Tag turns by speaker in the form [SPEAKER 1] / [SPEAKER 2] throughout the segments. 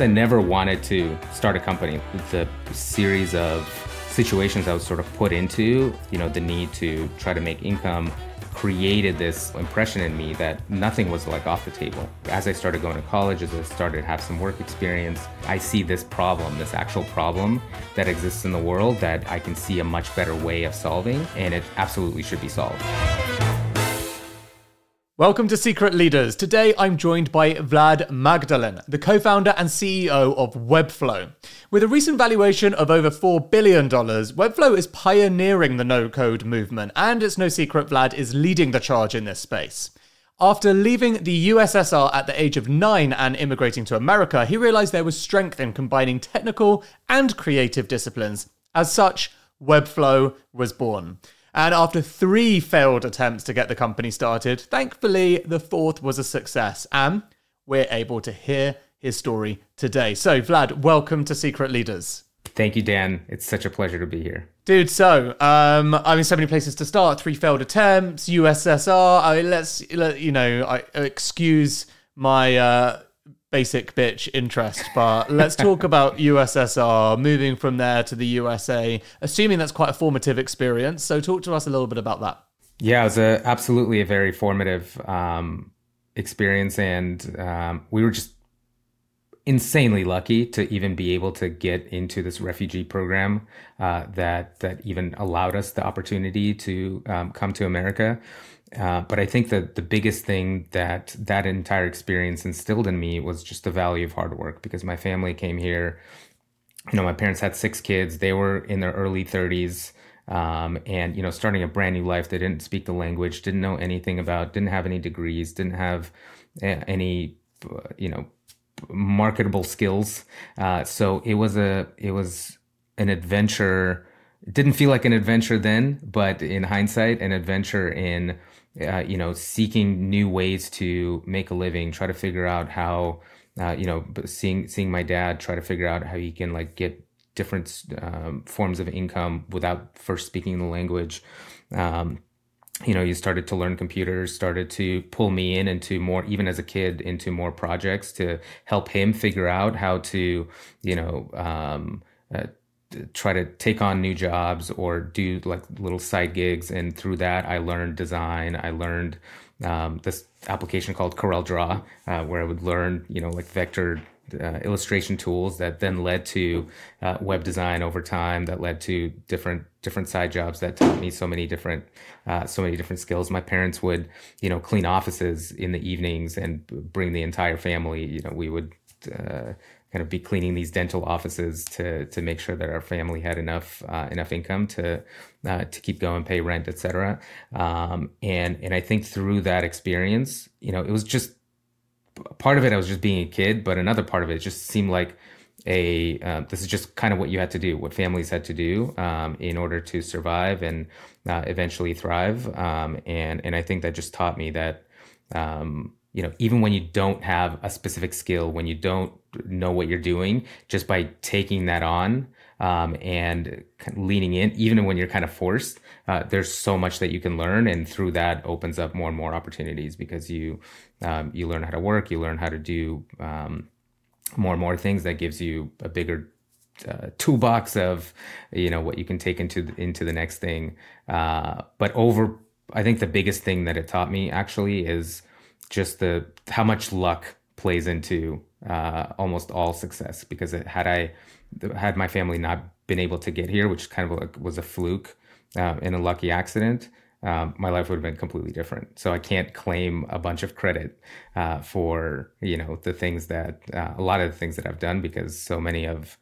[SPEAKER 1] I never wanted to start a company. The series of situations I was sort of put into, you know, the need to try to make income created this impression in me that nothing was like off the table. As I started going to college, as I started to have some work experience, I see this problem, this actual problem that exists in the world that I can see a much better way of solving, and it absolutely should be solved.
[SPEAKER 2] Welcome to Secret Leaders. Today I'm joined by Vlad Magdalin, the co founder and CEO of Webflow. With a recent valuation of over $4 billion, Webflow is pioneering the no code movement, and it's no secret Vlad is leading the charge in this space. After leaving the USSR at the age of nine and immigrating to America, he realized there was strength in combining technical and creative disciplines. As such, Webflow was born. And after three failed attempts to get the company started, thankfully the fourth was a success. And we're able to hear his story today. So, Vlad, welcome to Secret Leaders.
[SPEAKER 1] Thank you, Dan. It's such a pleasure to be here.
[SPEAKER 2] Dude, so um, I mean, so many places to start. Three failed attempts, USSR. I mean, let's let, you know, I excuse my uh, basic bitch interest, but let's talk about USSR, moving from there to the USA, assuming that's quite a formative experience. So, talk to us a little bit about that.
[SPEAKER 1] Yeah, it was a, absolutely a very formative um, experience, and um, we were just insanely lucky to even be able to get into this refugee program uh, that that even allowed us the opportunity to um, come to America. Uh, but I think that the biggest thing that that entire experience instilled in me was just the value of hard work because my family came here. You know, my parents had six kids. They were in their early 30s. Um, and, you know, starting a brand new life. They didn't speak the language, didn't know anything about, didn't have any degrees, didn't have any, you know, marketable skills. Uh, so it was a, it was an adventure. Didn't feel like an adventure then, but in hindsight, an adventure in uh, you know, seeking new ways to make a living, try to figure out how, uh, you know, seeing seeing my dad try to figure out how he can like get different um, forms of income without first speaking the language. Um, you know, you started to learn computers, started to pull me in into more, even as a kid, into more projects to help him figure out how to, you know, um, uh, try to take on new jobs or do like little side gigs. And through that i learned design. I learned um, this application called CorelDRAW uh, where i would learn you know like vector uh, illustration tools that then led to uh, web design over time that led to different different side jobs that taught me so many different uh, so many different skills. My parents would you know clean offices in the evenings and bring the entire family. You know we would uh, kind of be cleaning these dental offices to to make sure that our family had enough uh, enough income to uh, to keep going, pay rent, etc. Um, and and I think through that experience, you know, it was just part of it. I was just being a kid, but another part of it just seemed like a uh, this is just kind of what you had to do, what families had to do um, in order to survive and uh, eventually thrive. Um, and and I think that just taught me that um, you know even when you don't have a specific skill, when you don't know what you're doing just by taking that on um, and leaning in, even when you're kind of forced. Uh, there's so much that you can learn, and through that opens up more and more opportunities because you um, you learn how to work, you learn how to do um, more and more things that gives you a bigger uh, toolbox of you know what you can take into into the next thing. Uh, but over, I think the biggest thing that it taught me actually is just the how much luck plays into uh, almost all success because it, had I had my family not been able to get here, which kind of like was a fluke uh, in a lucky accident, um, my life would have been completely different. So I can't claim a bunch of credit uh, for you know the things that uh, a lot of the things that I've done because so many of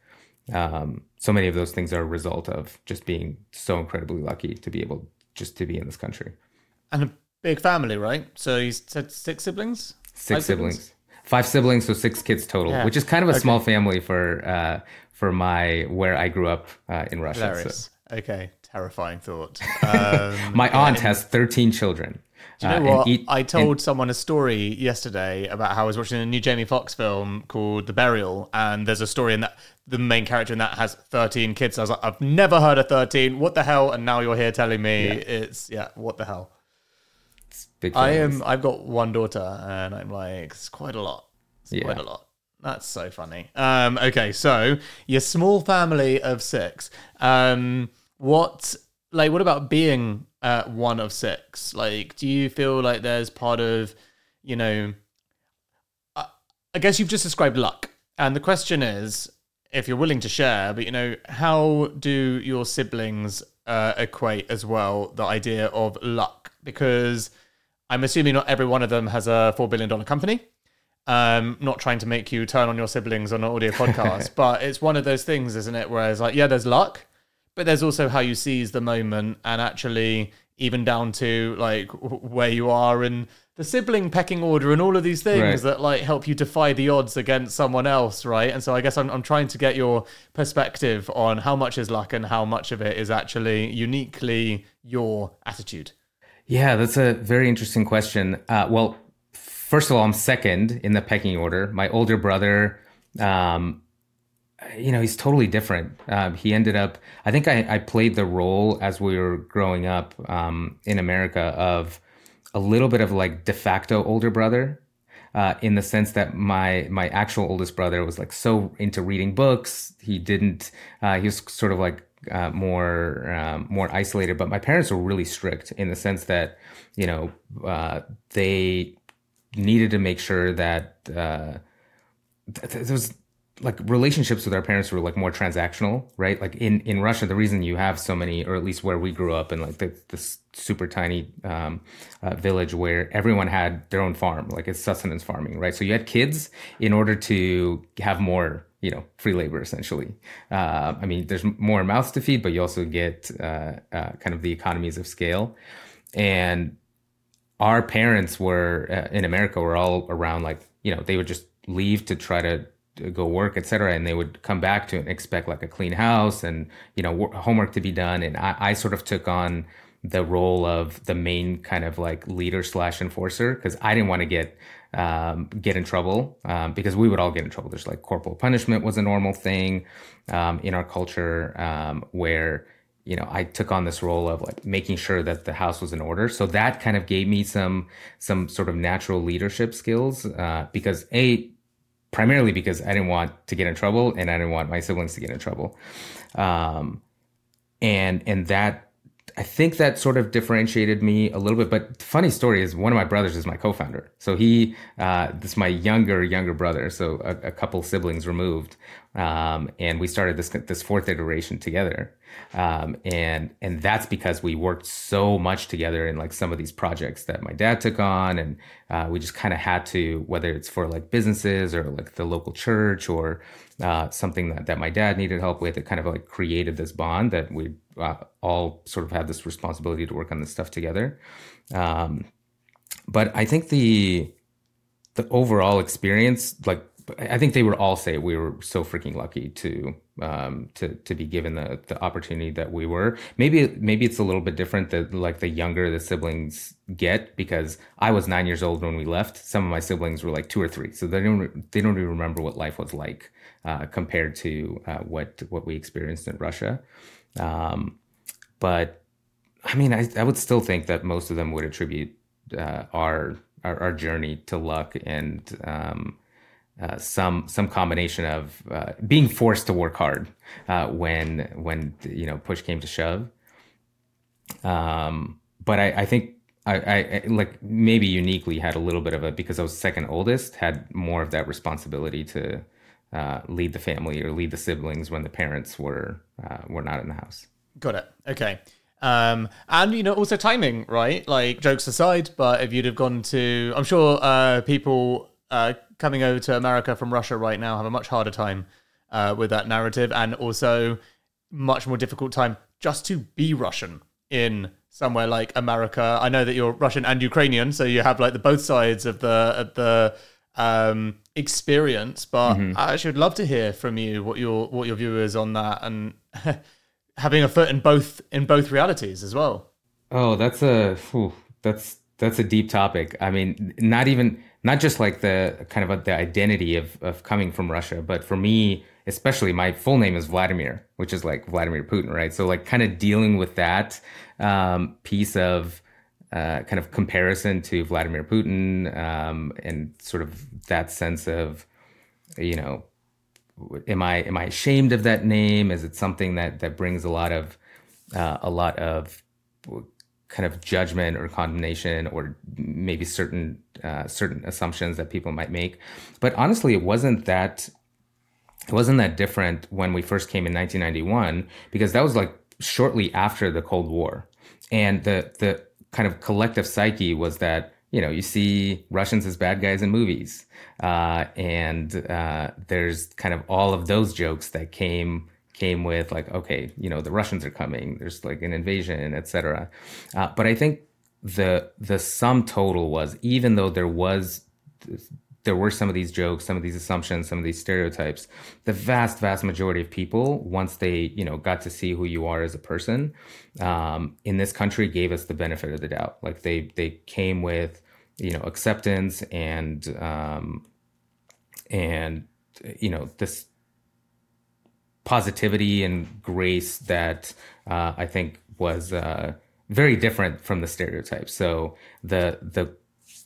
[SPEAKER 1] um, so many of those things are a result of just being so incredibly lucky to be able just to be in this country.
[SPEAKER 2] And big family, right? So you said six siblings.
[SPEAKER 1] Six siblings? siblings five siblings, so six kids total, yeah. which is kind of a okay. small family for uh, for my where I grew up uh, in Russia.
[SPEAKER 2] So. Okay, terrifying thought. Um,
[SPEAKER 1] my aunt has thirteen children.
[SPEAKER 2] Do you know uh, what? Eat, I told and, someone a story yesterday about how I was watching a new Jamie Foxx film called The Burial, and there's a story in that the main character in that has 13 kids. I was like, I've never heard of 13. What the hell? And now you're here telling me yeah. it's yeah, what the hell? Big I am. I've got one daughter, and I'm like, it's quite a lot. It's yeah. quite a lot. That's so funny. Um, okay, so your small family of six. Um, what like what about being uh, one of six? Like, do you feel like there's part of you know? I, I guess you've just described luck, and the question is, if you're willing to share, but you know, how do your siblings uh, equate as well the idea of luck? Because I'm assuming not every one of them has a four billion dollar company. Um, not trying to make you turn on your siblings on an audio podcast, but it's one of those things, isn't it? Whereas, like, yeah, there's luck, but there's also how you seize the moment, and actually, even down to like where you are and the sibling pecking order and all of these things right. that like help you defy the odds against someone else, right? And so I guess I'm I'm trying to get your perspective on how much is luck and how much of it is actually uniquely your attitude.
[SPEAKER 1] Yeah, that's a very interesting question. Uh, well, first of all, I'm second in the pecking order. My older brother, um, you know, he's totally different. Um, he ended up, I think I, I, played the role as we were growing up um, in America of a little bit of like de facto older brother. Uh, in the sense that my my actual oldest brother was like so into reading books, he didn't. Uh, he was sort of like uh, more um, more isolated. But my parents were really strict in the sense that you know uh, they needed to make sure that uh, th- there was like relationships with our parents were like more transactional, right? Like in in Russia, the reason you have so many, or at least where we grew up in like the, this super tiny um, uh, village where everyone had their own farm, like it's sustenance farming, right? So you had kids in order to have more, you know, free labor essentially. Uh, I mean, there's more mouths to feed, but you also get uh, uh kind of the economies of scale, and our parents were uh, in America were all around like you know they would just leave to try to, go work etc and they would come back to expect like a clean house and you know homework to be done and I, I sort of took on the role of the main kind of like leader slash enforcer because I didn't want to get um, get in trouble um, because we would all get in trouble. There's like corporal punishment was a normal thing um, in our culture um, where you know, I took on this role of like making sure that the house was in order. So that kind of gave me some some sort of natural leadership skills uh, because a primarily because I didn't want to get in trouble and I didn't want my siblings to get in trouble, um, and and that I think that sort of differentiated me a little bit. But funny story is one of my brothers is my co-founder. So he, uh, this is my younger younger brother, so a, a couple siblings removed, um, and we started this this fourth iteration together. Um, and and that's because we worked so much together in like some of these projects that my dad took on, and uh, we just kind of had to, whether it's for like businesses or like the local church or uh, something that, that my dad needed help with. It kind of like created this bond that we uh, all sort of have this responsibility to work on this stuff together. Um, but I think the the overall experience, like I think they would all say we were so freaking lucky to um, to to be given the the opportunity that we were. Maybe maybe it's a little bit different that like the younger the siblings get because I was nine years old when we left. Some of my siblings were like two or three, so they don't they don't even remember what life was like uh, compared to uh, what what we experienced in Russia. Um, but I mean, I, I would still think that most of them would attribute uh, our, our, our journey to luck and um, uh, some some combination of uh, being forced to work hard uh, when when you know push came to shove. Um, but I, I think I, I, like maybe uniquely had a little bit of a because I was second oldest had more of that responsibility to uh, lead the family or lead the siblings when the parents were uh, were not in the house.
[SPEAKER 2] Got it. Okay. Um, and you know, also timing, right? Like jokes aside, but if you'd have gone to, I'm sure uh, people uh, coming over to America from Russia right now have a much harder time uh, with that narrative, and also much more difficult time just to be Russian in somewhere like America. I know that you're Russian and Ukrainian, so you have like the both sides of the the um, experience. But mm-hmm. I actually would love to hear from you what your what your view is on that and having a foot in both in both realities as well.
[SPEAKER 1] Oh, that's a whew, that's that's a deep topic. I mean, not even not just like the kind of a, the identity of of coming from Russia, but for me, especially, my full name is Vladimir, which is like Vladimir Putin, right? So like kind of dealing with that um, piece of uh, kind of comparison to Vladimir Putin um, and sort of that sense of you know, am I am I ashamed of that name? Is it something that that brings a lot of uh, a lot of kind of judgment or condemnation or maybe certain uh, certain assumptions that people might make. But honestly, it wasn't that it wasn't that different when we first came in 1991 because that was like shortly after the Cold War, and the the kind of collective psyche was that you know you see Russians as bad guys in movies, uh, and uh, there's kind of all of those jokes that came came with like, okay, you know, the Russians are coming. There's like an invasion, etc. Uh, but I think the the sum total was even though there was there were some of these jokes, some of these assumptions, some of these stereotypes. The vast, vast majority of people, once they, you know, got to see who you are as a person, um, in this country, gave us the benefit of the doubt. Like they, they came with, you know, acceptance and, um, and you know, this positivity and grace that uh, I think was uh, very different from the stereotypes. So the the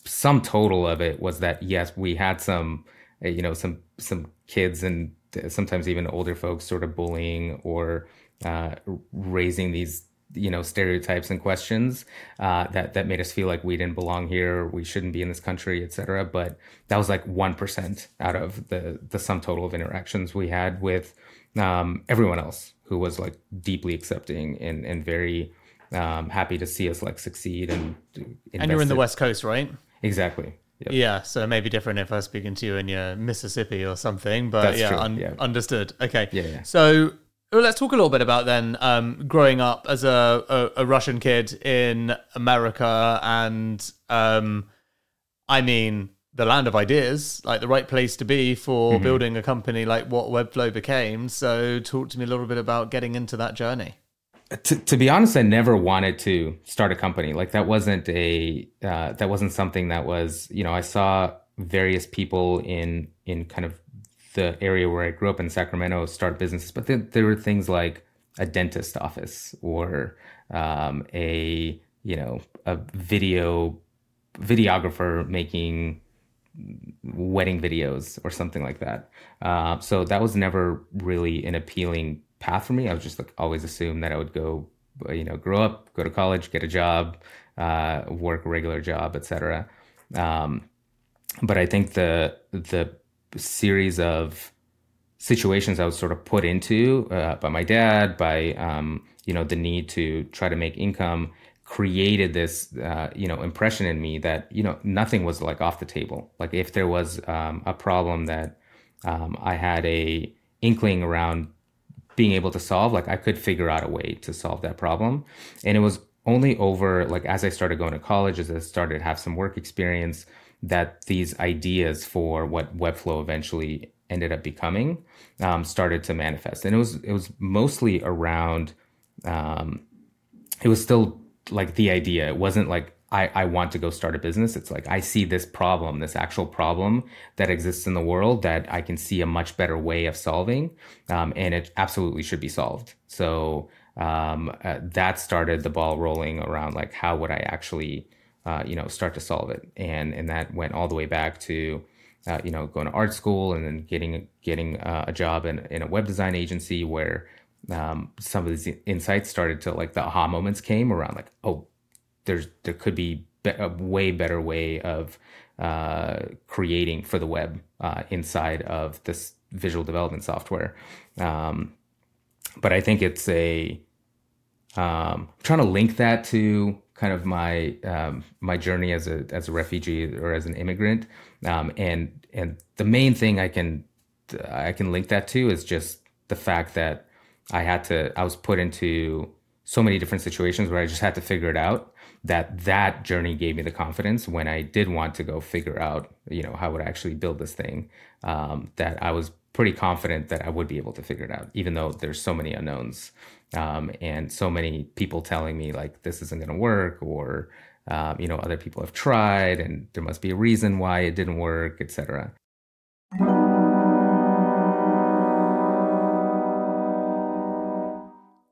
[SPEAKER 1] sum total of it was that yes, we had some uh, you know some some kids and sometimes even older folks sort of bullying or uh, raising these you know stereotypes and questions uh, that that made us feel like we didn't belong here, we shouldn't be in this country, etc. But that was like one percent out of the the sum total of interactions we had with um, everyone else who was like deeply accepting and, and very um, happy to see us like succeed and
[SPEAKER 2] and you're in the west coast right
[SPEAKER 1] exactly
[SPEAKER 2] yep. yeah so it may be different if i was speaking to you in your mississippi or something but yeah, un- yeah, understood okay
[SPEAKER 1] yeah, yeah.
[SPEAKER 2] so well, let's talk a little bit about then um, growing up as a, a, a, Russian kid in America, and um, I mean, the land of ideas, like the right place to be for mm-hmm. building a company like what Webflow became. So, talk to me a little bit about getting into that journey.
[SPEAKER 1] To, to be honest, I never wanted to start a company. Like that wasn't a uh, that wasn't something that was you know I saw various people in in kind of the area where I grew up in Sacramento start businesses, but there, there were things like a dentist office or um, a you know a video videographer making wedding videos or something like that. Uh, so that was never really an appealing path for me. I was just like always assumed that I would go, you know, grow up, go to college, get a job, uh, work a regular job, etc. Um, but I think the the series of situations I was sort of put into uh, by my dad, by um, you know the need to try to make income, created this uh, you know impression in me that you know nothing was like off the table like if there was um, a problem that um, i had a inkling around being able to solve like i could figure out a way to solve that problem and it was only over like as i started going to college as i started to have some work experience that these ideas for what webflow eventually ended up becoming um, started to manifest and it was it was mostly around um, it was still like the idea. It wasn't like I, I want to go start a business. It's like I see this problem, this actual problem that exists in the world that I can see a much better way of solving, um, and it absolutely should be solved. So um, uh, that started the ball rolling around like how would I actually, uh, you know, start to solve it, and and that went all the way back to. Uh, you know, going to art school and then getting getting uh, a job in, in a web design agency where um, some of these insights started to like the aha moments came around like oh there's there could be a way better way of uh, creating for the web uh, inside of this visual development software. Um, but i think it's a um, trying to link that to kind of my um, my journey as a as a refugee or as an immigrant. Um, and and the main thing i can i can link that to is just the fact that I had to, I was put into so many different situations where I just had to figure it out that that journey gave me the confidence when I did want to go figure out, you know, how would I actually build this thing, um, that I was pretty confident that I would be able to figure it out, even though there's so many unknowns um, and so many people telling me like this isn't going to work or, um, you know, other people have tried and there must be a reason why it didn't work, etc.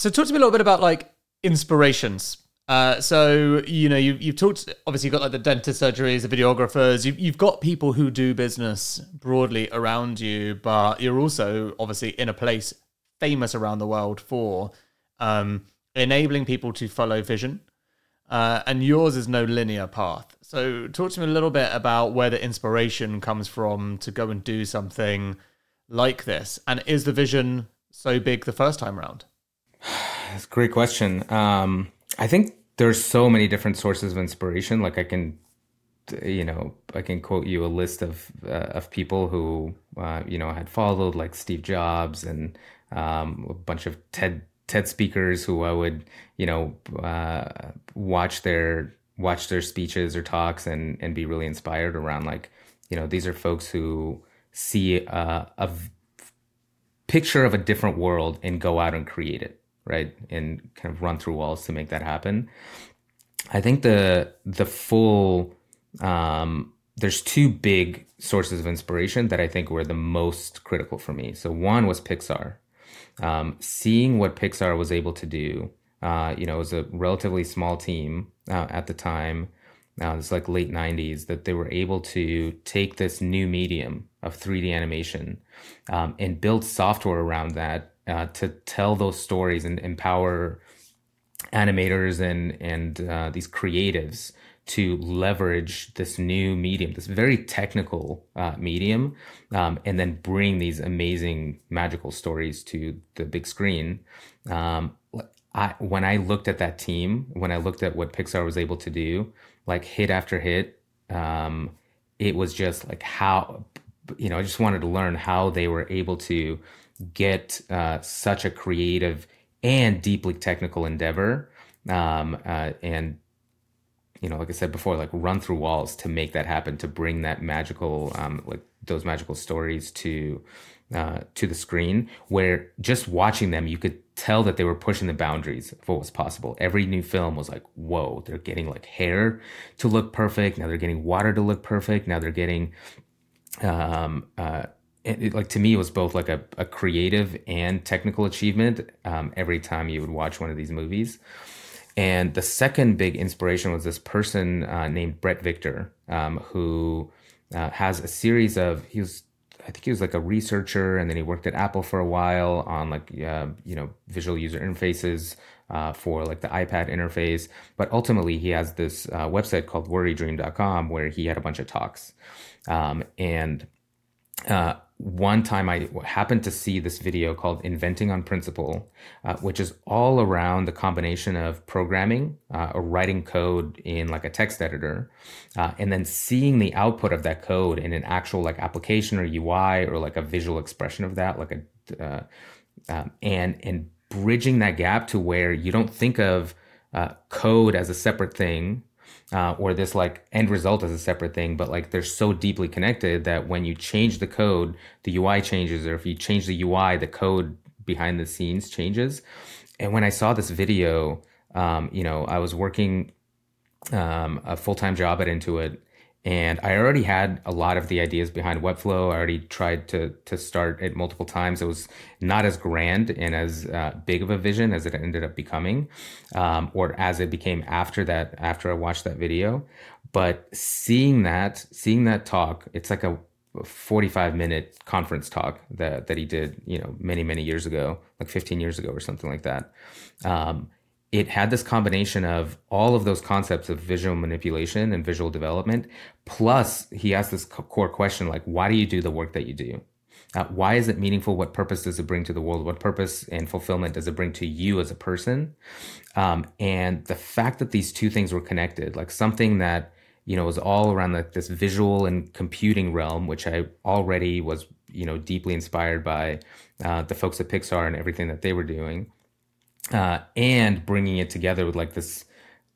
[SPEAKER 2] So talk to me a little bit about like inspirations. Uh, so you know you, you've talked obviously you've got like the dentist surgeries, the videographers. You've you've got people who do business broadly around you, but you're also obviously in a place famous around the world for um, enabling people to follow vision. Uh, and yours is no linear path. So talk to me a little bit about where the inspiration comes from to go and do something like this. And is the vision so big the first time around?
[SPEAKER 1] That's a great question. Um, I think there's so many different sources of inspiration. Like I can, you know, I can quote you a list of uh, of people who, uh, you know, I had followed like Steve Jobs and um, a bunch of TED TED speakers who I would, you know, uh, watch their watch their speeches or talks and and be really inspired around like, you know, these are folks who see uh, a picture of a different world and go out and create it right? And kind of run through walls to make that happen. I think the the full um, there's two big sources of inspiration that I think were the most critical for me. So one was Pixar. Um, seeing what Pixar was able to do, uh, you know, it was a relatively small team uh, at the time. Uh, it's like late 90s that they were able to take this new medium of 3D animation um, and build software around that uh, to tell those stories and empower animators and and uh, these creatives to leverage this new medium, this very technical uh, medium, um, and then bring these amazing magical stories to the big screen. Um, I, when I looked at that team, when I looked at what Pixar was able to do, like hit after hit, um, it was just like how, you know, I just wanted to learn how they were able to get uh, such a creative and deeply technical endeavor um, uh, and you know like i said before like run through walls to make that happen to bring that magical um, like those magical stories to uh, to the screen where just watching them you could tell that they were pushing the boundaries of what was possible. Every new film was like whoa they're getting like hair to look perfect. Now they're getting water to look perfect. Now they're getting um, uh, it, like to me it was both like a, a creative and technical achievement um, every time you would watch one of these movies. And the second big inspiration was this person uh, named Bret Victor um, who uh, has a series of he was i think he was like a researcher and then he worked at apple for a while on like uh, you know visual user interfaces uh, for like the ipad interface. But ultimately he has this uh, website called worrydream.com where he had a bunch of talks. Um, and uh, one time I happened to see this video called Inventing on Principle, uh, which is all around the combination of programming uh, or writing code in like a text editor, uh, and then seeing the output of that code in an actual like application or UI or like a visual expression of that, like a, uh, um, and, and bridging that gap to where you don't think of uh, code as a separate thing uh, or this like end result as a separate thing, but like they're so deeply connected that when you change the code, the UI changes, or if you change the UI, the code behind the scenes changes. And when I saw this video, um, you know, I was working um, a full time job at Intuit, and I already had a lot of the ideas behind Webflow. I already tried to to start it multiple times. It was not as grand and as uh, big of a vision as it ended up becoming, um, or as it became after that. After I watched that video, but seeing that, seeing that talk, it's like a 45 minute conference talk that that he did, you know, many many years ago, like 15 years ago or something like that. Um, it had this combination of all of those concepts of visual manipulation and visual development. Plus, he asked this core question like, why do you do the work that you do? Uh, why is it meaningful? What purpose does it bring to the world? What purpose and fulfillment does it bring to you as a person? Um, and the fact that these two things were connected, like something that you know was all around like this visual and computing realm, which I already was you know deeply inspired by uh, the folks at Pixar and everything that they were doing uh, and bringing it together with like this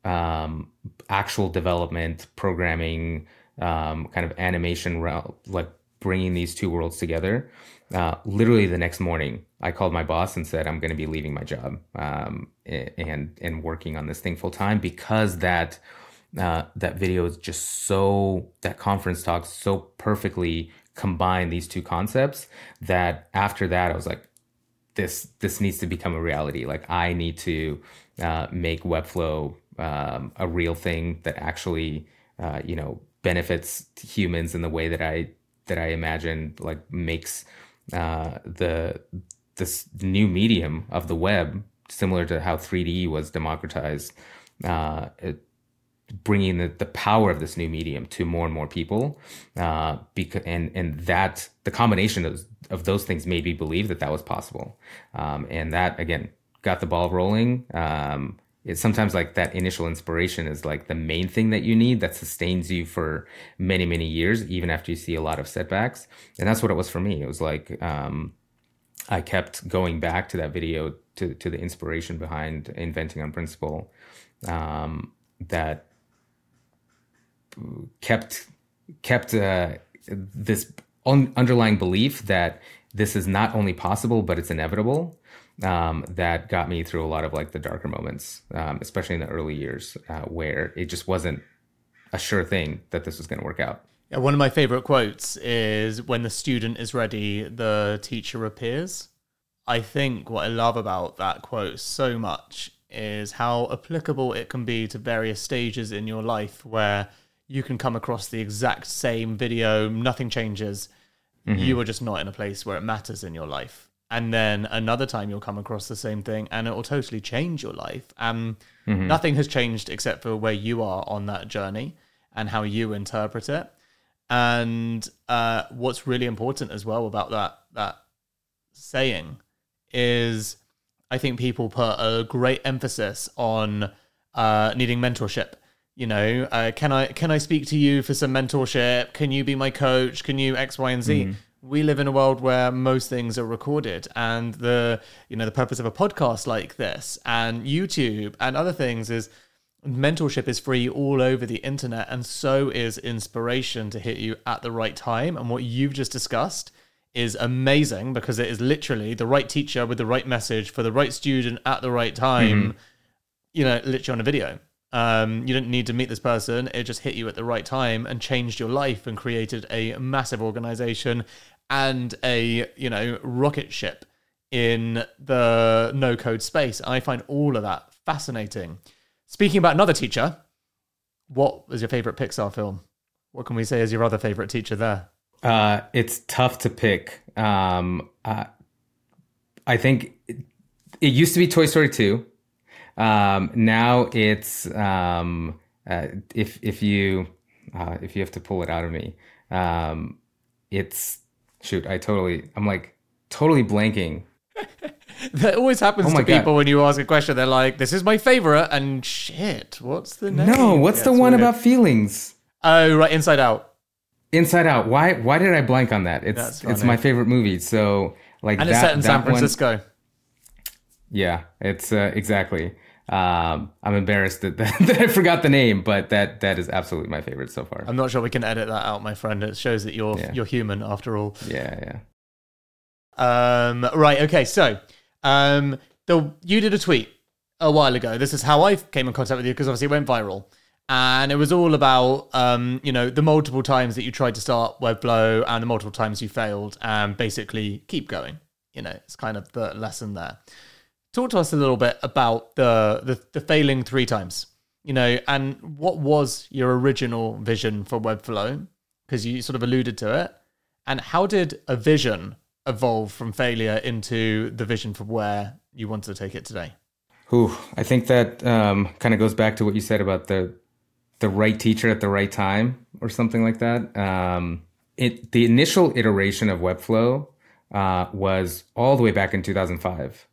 [SPEAKER 1] um, actual development, programming, um, kind of animation, like bringing these two worlds together. Uh, literally the next morning, I called my boss and said I'm going to be leaving my job um, and and working on this thing full time because that uh, that video is just so that conference talk so perfectly combined these two concepts that after that I was like this this needs to become a reality. Like I need to uh, make Webflow um, a real thing that actually uh, you know benefits humans in the way that I that I imagine. Like makes uh, the this new medium of the web similar to how 3D was democratized. Uh, it, bringing the, the power of this new medium to more and more people uh, because and and that the combination of, of those things made me believe that that was possible. Um, and that again got the ball rolling. Um, it's sometimes like that initial inspiration is like the main thing that you need that sustains you for many many years even after you see a lot of setbacks. And that's what it was for me. It was like um, i kept going back to that video to, to the inspiration behind inventing on principle um, that kept kept uh, this un- underlying belief that this is not only possible but it's inevitable um, that got me through a lot of like the darker moments um, especially in the early years uh, where it just wasn't a sure thing that this was going to work out.
[SPEAKER 2] Yeah, one of my favorite quotes is when the student is ready the teacher appears. I think what i love about that quote so much is how applicable it can be to various stages in your life where you can come across the exact same video, nothing changes. Mm-hmm. You are just not in a place where it matters in your life. And then another time you'll come across the same thing and it will totally change your life. And mm-hmm. nothing has changed except for where you are on that journey and how you interpret it. And uh, what's really important as well about that that saying is I think people put a great emphasis on uh, needing mentorship you know, uh, can I can I speak to you for some mentorship? Can you be my coach? Can you X, Y, and Z? Mm. We live in a world where most things are recorded, and the you know the purpose of a podcast like this and YouTube and other things is mentorship is free all over the internet, and so is inspiration to hit you at the right time. And what you've just discussed is amazing because it is literally the right teacher with the right message for the right student at the right time. Mm-hmm. You know, literally on a video. Um, you didn't need to meet this person. It just hit you at the right time and changed your life and created a massive organization and a, you know, rocket ship in the no code space. I find all of that fascinating. Speaking about another teacher, what was your favorite Pixar film? What can we say is your other favorite teacher there?
[SPEAKER 1] Uh, it's tough to pick. Um, uh, I think it, it used to be Toy Story 2 um, now it's um, uh, if if you uh, if you have to pull it out of me, um, it's shoot, I totally, I'm like totally blanking.
[SPEAKER 2] That always happens
[SPEAKER 1] Oh
[SPEAKER 2] to
[SPEAKER 1] my God.
[SPEAKER 2] people when you ask a question. They're like, "This is my favorite," and shit, what's the name?
[SPEAKER 1] No, what's
[SPEAKER 2] Yeah,
[SPEAKER 1] the one
[SPEAKER 2] weird.
[SPEAKER 1] about feelings?
[SPEAKER 2] Oh, right, Inside Out,
[SPEAKER 1] Inside Out. Why? Why did I blank on that? It's it's my favorite movie. So like
[SPEAKER 2] and
[SPEAKER 1] that,
[SPEAKER 2] it's set in San
[SPEAKER 1] that one-
[SPEAKER 2] Francisco.
[SPEAKER 1] yeah, it's uh, exactly. Um, I'm embarrassed that, that I forgot the name, but that that is absolutely my favorite so far.
[SPEAKER 2] I'm not sure we can edit that out, my friend. It shows that you're
[SPEAKER 1] Yeah.
[SPEAKER 2] you're human after all.
[SPEAKER 1] yeah, yeah.
[SPEAKER 2] Um, right. Okay. So, um, the you did a tweet a while ago. This is how I came in contact with you because obviously it went viral, and it was all about um, you know, the multiple times that you tried to start Webflow and the multiple times you failed, and basically keep going. You know, it's kind of the lesson there. Talk to us a little bit about the the, the failing three times. You know, and what was your original vision for Webflow? Because you sort of alluded to it. And how did a vision evolve from failure into the vision for where you wanted to take it today?
[SPEAKER 1] Whew, I think that um, kind of goes back to what you said about the the right teacher at the right time, or something like that. Um, it the initial iteration of Webflow uh, was all the way back in 2005,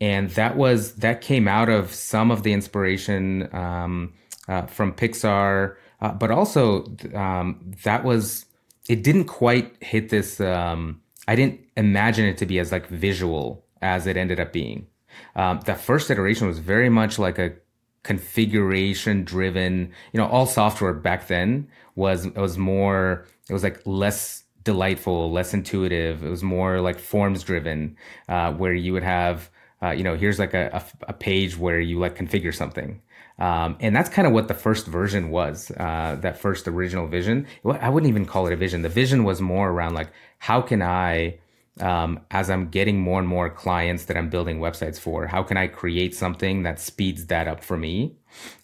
[SPEAKER 1] and that was that came out of some of the inspiration um, uh, from Pixar, uh, but also um, that was it didn't quite hit this. Um, I didn't imagine it to be as like visual as it ended up being. Um, that first iteration was very much like a configuration driven. You know, all software back then was was more. It was like less delightful, less intuitive. It was more like forms driven, uh, where you would have. Uh, you know, here's like a, a, a page where you like configure something. Um, and that's kind of what the first version was, uh, that first original vision. I wouldn't even call it a vision. The vision was more around like, how can I, um, as I'm getting more and more clients that I'm building websites for, how can I create something that speeds that up for me?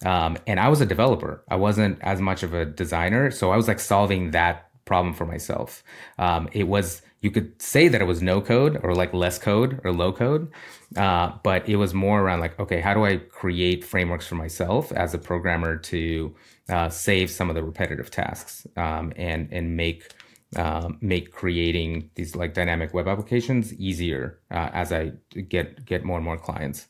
[SPEAKER 1] Um, and I was a developer. I wasn't as much of a designer. So I was like solving that problem for myself. Um, it was, you could say that it was no code or like less code or low code. Uh, but it was more around like, okay, how do I create frameworks for myself as a programmer to uh, save some of the repetitive tasks um, and and make um, make creating these like dynamic web applications easier uh, as I get get more and more clients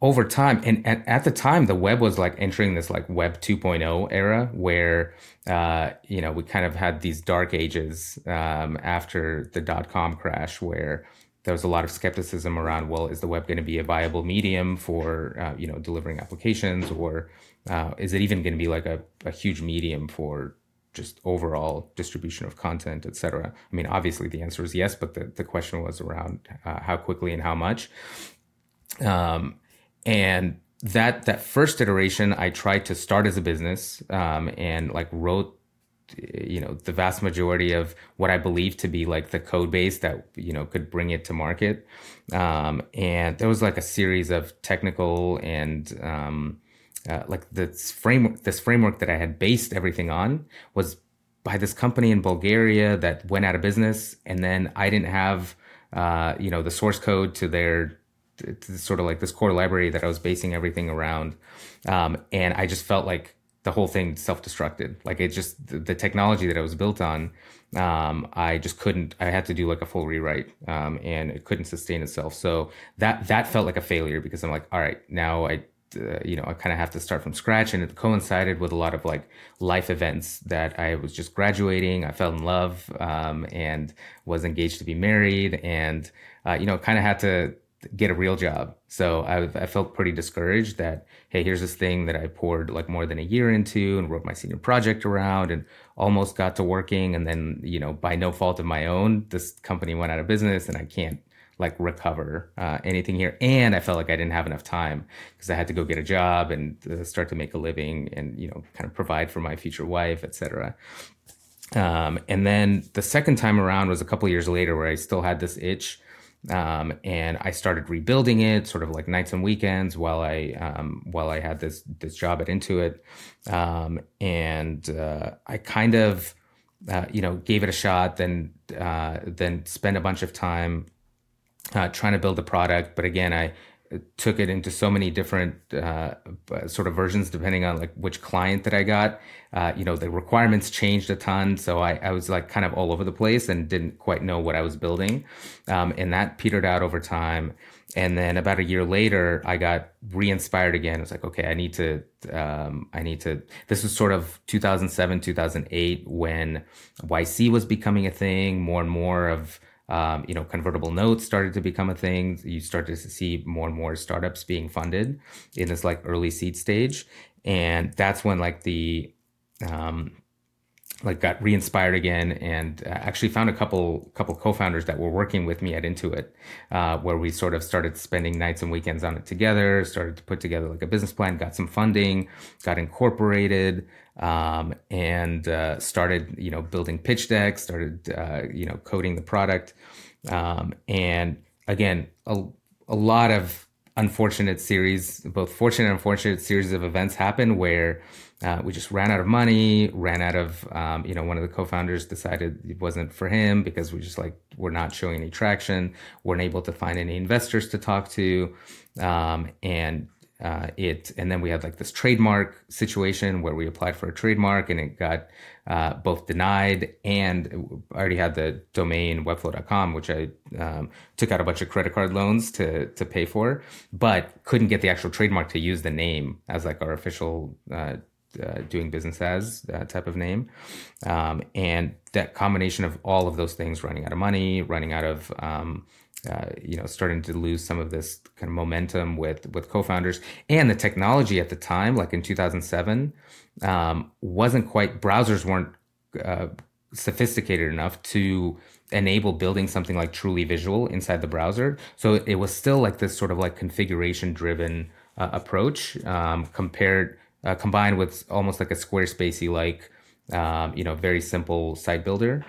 [SPEAKER 1] over time and at, at the time the web was like entering this like web 2.0 era where uh, you know we kind of had these dark ages um, after the dot-com crash where there was a lot of skepticism around well is the web going to be a viable medium for uh, you know delivering applications or uh, is it even going to be like a, a huge medium for just overall distribution of content et cetera? I mean obviously the answer is yes but the, the question was around uh, how quickly and how much. Um, and that that first iteration i tried to start as a business um, and like wrote you know the vast majority of what i believe to be like the code base that you know could bring it to market. Um, and there was like a series of technical and um, uh, like this framework this framework that i had based everything on was by this company in bulgaria that went out of business. And then i didn't have uh, you know the source code to their sort of like this core library that I was basing everything around. Um, and I just felt like the whole thing self-destructed. Like it just, the, the technology that I was built on, um, I just couldn't, I had to do like a full rewrite, um, and it couldn't sustain itself. So that, that felt like a failure because I'm like, all right, now I, uh, you know, I kind of have to start from scratch and it coincided with a lot of like life events that I was just graduating. I fell in love, um, and was engaged to be married and, uh, you know, kind of had to, get a real job. So I, I felt pretty discouraged that, hey, here's this thing that I poured like more than a year into and wrote my senior project around and almost got to working. And then, you know, by no fault of my own, this company went out of business and I can't like recover uh, anything here. And I felt like I didn't have enough time because I had to go get a job and uh, start to make a living and, you know, kind of provide for my future wife, et cetera. Um, and then the second time around was a couple years later where I still had this itch um, and I started rebuilding it, sort of like nights and weekends, while I um, while I had this this job at Intuit, um, and uh, I kind of uh, you know gave it a shot, then uh, then spent a bunch of time uh, trying to build the product. But again, I took it into so many different uh, sort of versions depending on like which client that I got. Uh, you know, the requirements changed a ton, so I, I was like kind of all over the place and didn't quite know what I was building, um, and that petered out over time. And then about a year later, I got re-inspired again. It's like, okay, I need to, um, I need to. This was sort of 2007, 2008 when YC was becoming a thing. More and more of um, you know, convertible notes started to become a thing. You started to see more and more startups being funded in this like early seed stage, and that's when like the um, like got re-inspired again and uh, actually found a couple couple co-founders that were working with me at Intuit, uh, where we sort of started spending nights and weekends on it together. Started to put together like a business plan, got some funding, got incorporated, um, and uh, started you know building pitch decks, started uh, you know coding the product, um, and again a, a lot of unfortunate series, both fortunate and unfortunate series of events happen where uh, we just ran out of money, ran out of, um, you know, one of the co-founders decided it wasn't for him because we just like, we're not showing any traction, weren't able to find any investors to talk to. Um, and uh, it and then we had like this trademark situation where we applied for a trademark and it got uh, both denied and I already had the domain webflow.com which I um, took out a bunch of credit card loans to to pay for but couldn't get the actual trademark to use the name as like our official uh, uh doing business as uh, type of name um, and that combination of all of those things running out of money running out of um, uh, you know, starting to lose some of this kind of momentum with with co-founders and the technology at the time, like in 2007, um, wasn't quite browsers weren't uh, sophisticated enough to enable building something like truly visual inside the browser. So it was still like this sort of like configuration driven uh, approach um, compared uh, combined with almost like a Squarespacey like um, you know very simple site builder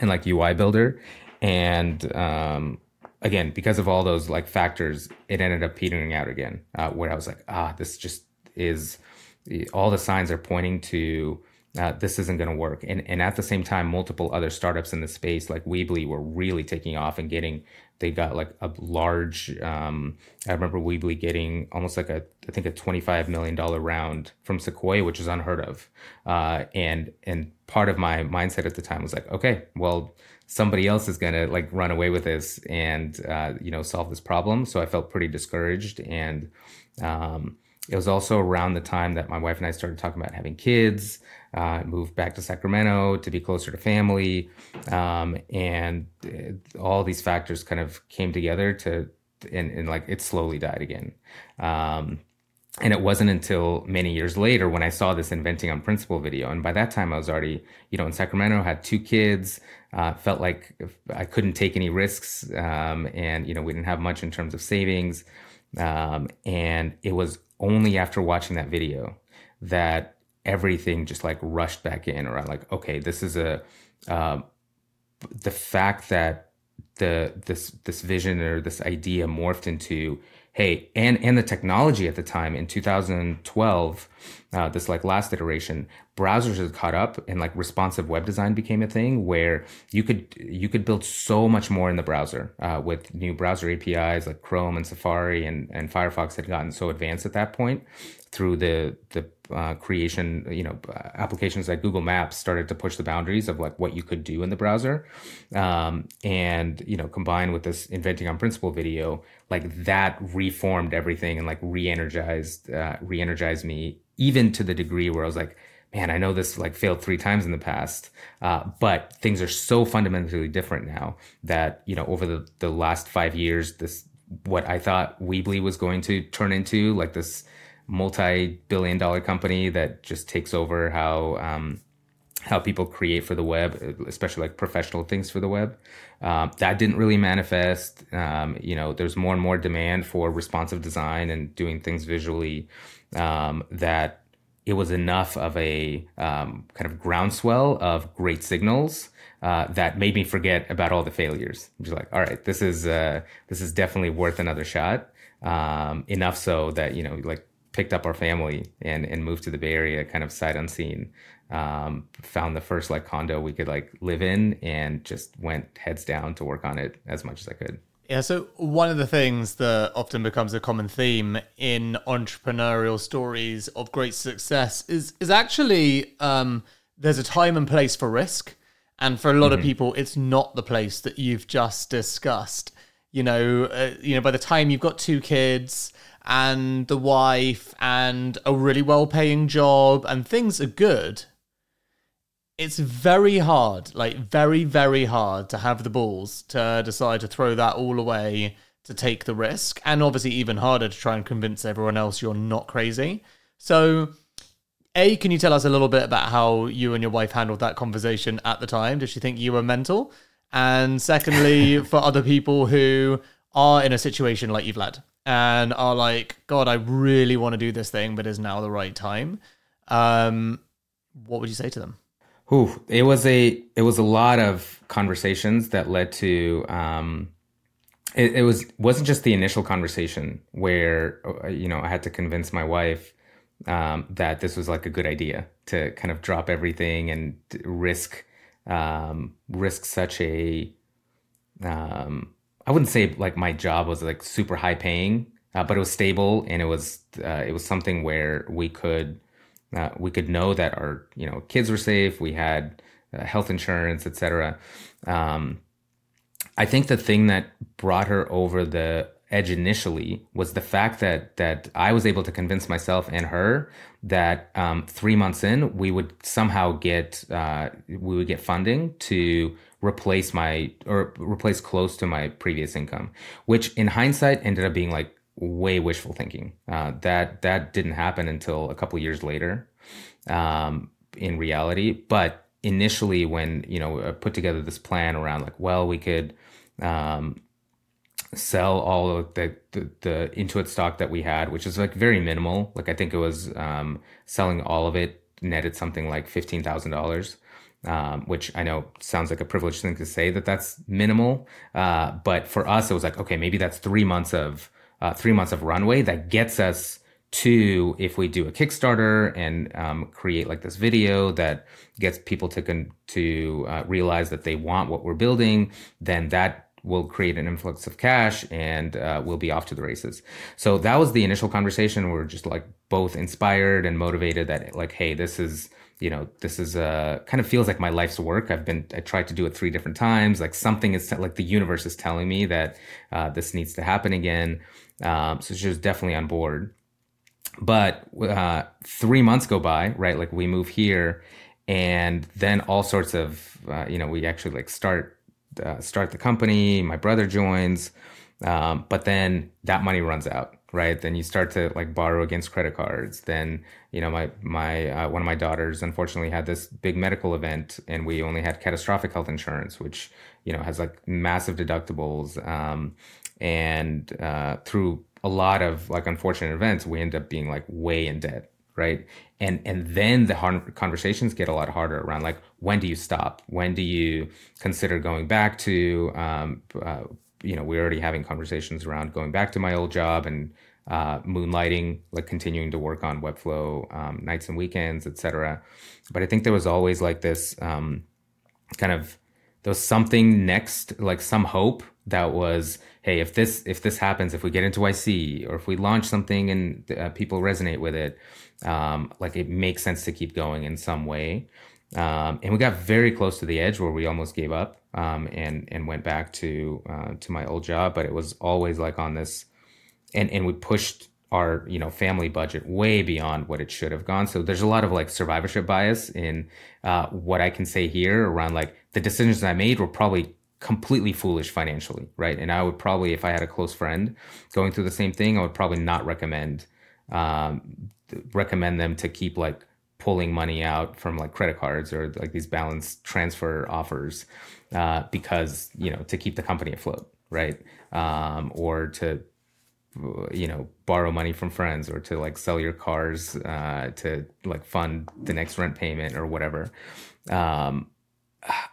[SPEAKER 1] and like UI builder. And um, again because of all those like factors it ended up petering out again uh, where i was like ah this just is all the signs are pointing to uh, this isn't going to work. And and at the same time multiple other startups in the space like weebly were really taking off and getting they got like a large um, i remember weebly getting almost like a i think a 25 million dollar round from sequoia which is unheard of. Uh, and and part of my mindset at the time was like okay well somebody else is going to like run away with this and uh, you know solve this problem. So i felt pretty discouraged. And um, it was also around the time that my wife and i started talking about having kids uh, moved back to sacramento to be closer to family um, and uh, all these factors kind of came together to and, and like it slowly died again um, and it wasn't until many years later when I saw this inventing on principle video. And by that time, I was already, you know, in Sacramento, had two kids, uh, felt like I couldn't take any risks. Um, and, you know, we didn't have much in terms of savings. Um, and it was only after watching that video that everything just like rushed back in around like, okay, this is a, uh, the fact that the, this, this vision or this idea morphed into, hey, and and the technology at the time in 2012, uh, this like last iteration, browsers had caught up and like responsive web design became a thing where you could you could build so much more in the browser uh, with new browser APIs like Chrome and Safari and and Firefox had gotten so advanced at that point through the the uh, creation, you know, applications like Google Maps started to push the boundaries of like what you could do in the browser, um, and you know, combined with this inventing on principle video, like that reformed everything and like re-energized, uh, re-energized me even to the degree where I was like, man, I know this like failed three times in the past, uh, but things are so fundamentally different now that you know over the the last five years, this what I thought Weebly was going to turn into like this multi-billion dollar company that just takes over how um, how people create for the web, especially like professional things for the web. Um, that didn't really manifest. Um, you know, there's more and more demand for responsive design and doing things visually. Um, that it was enough of a um, kind of groundswell of great signals uh, that made me forget about all the failures. I'm just like, all right, this is uh, this is definitely worth another shot. Um, enough so that you know, like picked up our family and and moved to the Bay Area, kind of sight unseen. Um, found the first like condo we could like live in, and just went heads down to work on it as much as I could.
[SPEAKER 2] Yeah, so one of the things that often becomes a common theme in entrepreneurial stories of great success is is actually um, there's a time and place for risk, and for a lot mm-hmm. of people, it's not the place that you've just discussed. You know, uh, you know, by the time you've got two kids and the wife and a really well-paying job and things are good, it's very hard, like very, very hard to have the balls to decide to throw that all away to take the risk. And obviously, even harder to try and convince everyone else you're not crazy. So, A, can you tell us a little bit about how you and your wife handled that conversation at the time? Did she think you were mental? And secondly, for other people who are in a situation like you've led and are like, God, I really want to do this thing, but is now the right time? Um, what would you say to them?
[SPEAKER 1] Ooh, it was a it was a lot of conversations that led to um, it, it was wasn't just the initial conversation where uh, you know I had to convince my wife um, that this was like a good idea to kind of drop everything and risk um, risk such a um, I wouldn't say like my job was like super high paying, uh, but it was stable and it was uh, it was something where we could uh, we could know that our you know kids were safe. We had uh, health insurance, etc. Um, I think the thing that brought her over the edge initially was the fact that that I was able to convince myself and her that um, three months in we would somehow get uh, we would get funding to replace my or replace close to my previous income, which in hindsight ended up being like way wishful thinking. Uh, that that didn't happen until a couple years later, um, in reality. But initially, when you know I put together this plan around like, well, we could um, sell all of the, the, the Intuit stock that we had, which is like very minimal. Like I think it was um, selling all of it netted something like fifteen thousand dollars. Um, which I know sounds like a privileged thing to say that that's minimal. Uh, but for us, it was like, okay, maybe that's three months of uh, three months of runway that gets us to if we do a Kickstarter and um, create like this video that gets people to con- to uh, realize that they want what we're building, then that will create an influx of cash and uh, we'll be off to the races. So that was the initial conversation. We we're just like both inspired and motivated that like, hey, this is you know this is uh kind of feels like my life's work i've been i tried to do it three different times like something is like the universe is telling me that uh, this needs to happen again um, so she was definitely on board. But uh, three months go by, right? Like we move here, and then all sorts of, uh, you know, we actually like start uh, start the company. My brother joins, um, but then that money runs out, right? Then you start to like borrow against credit cards. Then you know, my my uh, one of my daughters unfortunately had this big medical event, and we only had catastrophic health insurance, which you know has like massive deductibles. Um, and uh, through a lot of like unfortunate events we end up being like way in debt right and and then the hard conversations get a lot harder around like when do you stop? When do you consider going back to um, uh, you know we're already having conversations around going back to my old job and uh, moonlighting like continuing to work on webflow um, nights and weekends etc but i think there was always like this um, kind of there was something next like some hope that was hey if this if this happens if we get into yc or if we launch something and uh, people resonate with it um, like it makes sense to keep going in some way. Um, and we got very close to the edge where we almost gave up um, and and went back to uh, to my old job but it was always like on this and and we pushed our you know family budget way beyond what it should have gone. So there's a lot of like survivorship bias in uh, what i can say here around like the decisions i made were probably completely foolish financially, right? And I would probably, if I had a close friend going through the same thing, I would probably not recommend um, recommend them to keep like pulling money out from like credit cards or like these balance transfer offers uh, because you know to keep the company afloat, right? Um, or to you know borrow money from friends or to like sell your cars uh, to like fund the next rent payment or whatever um,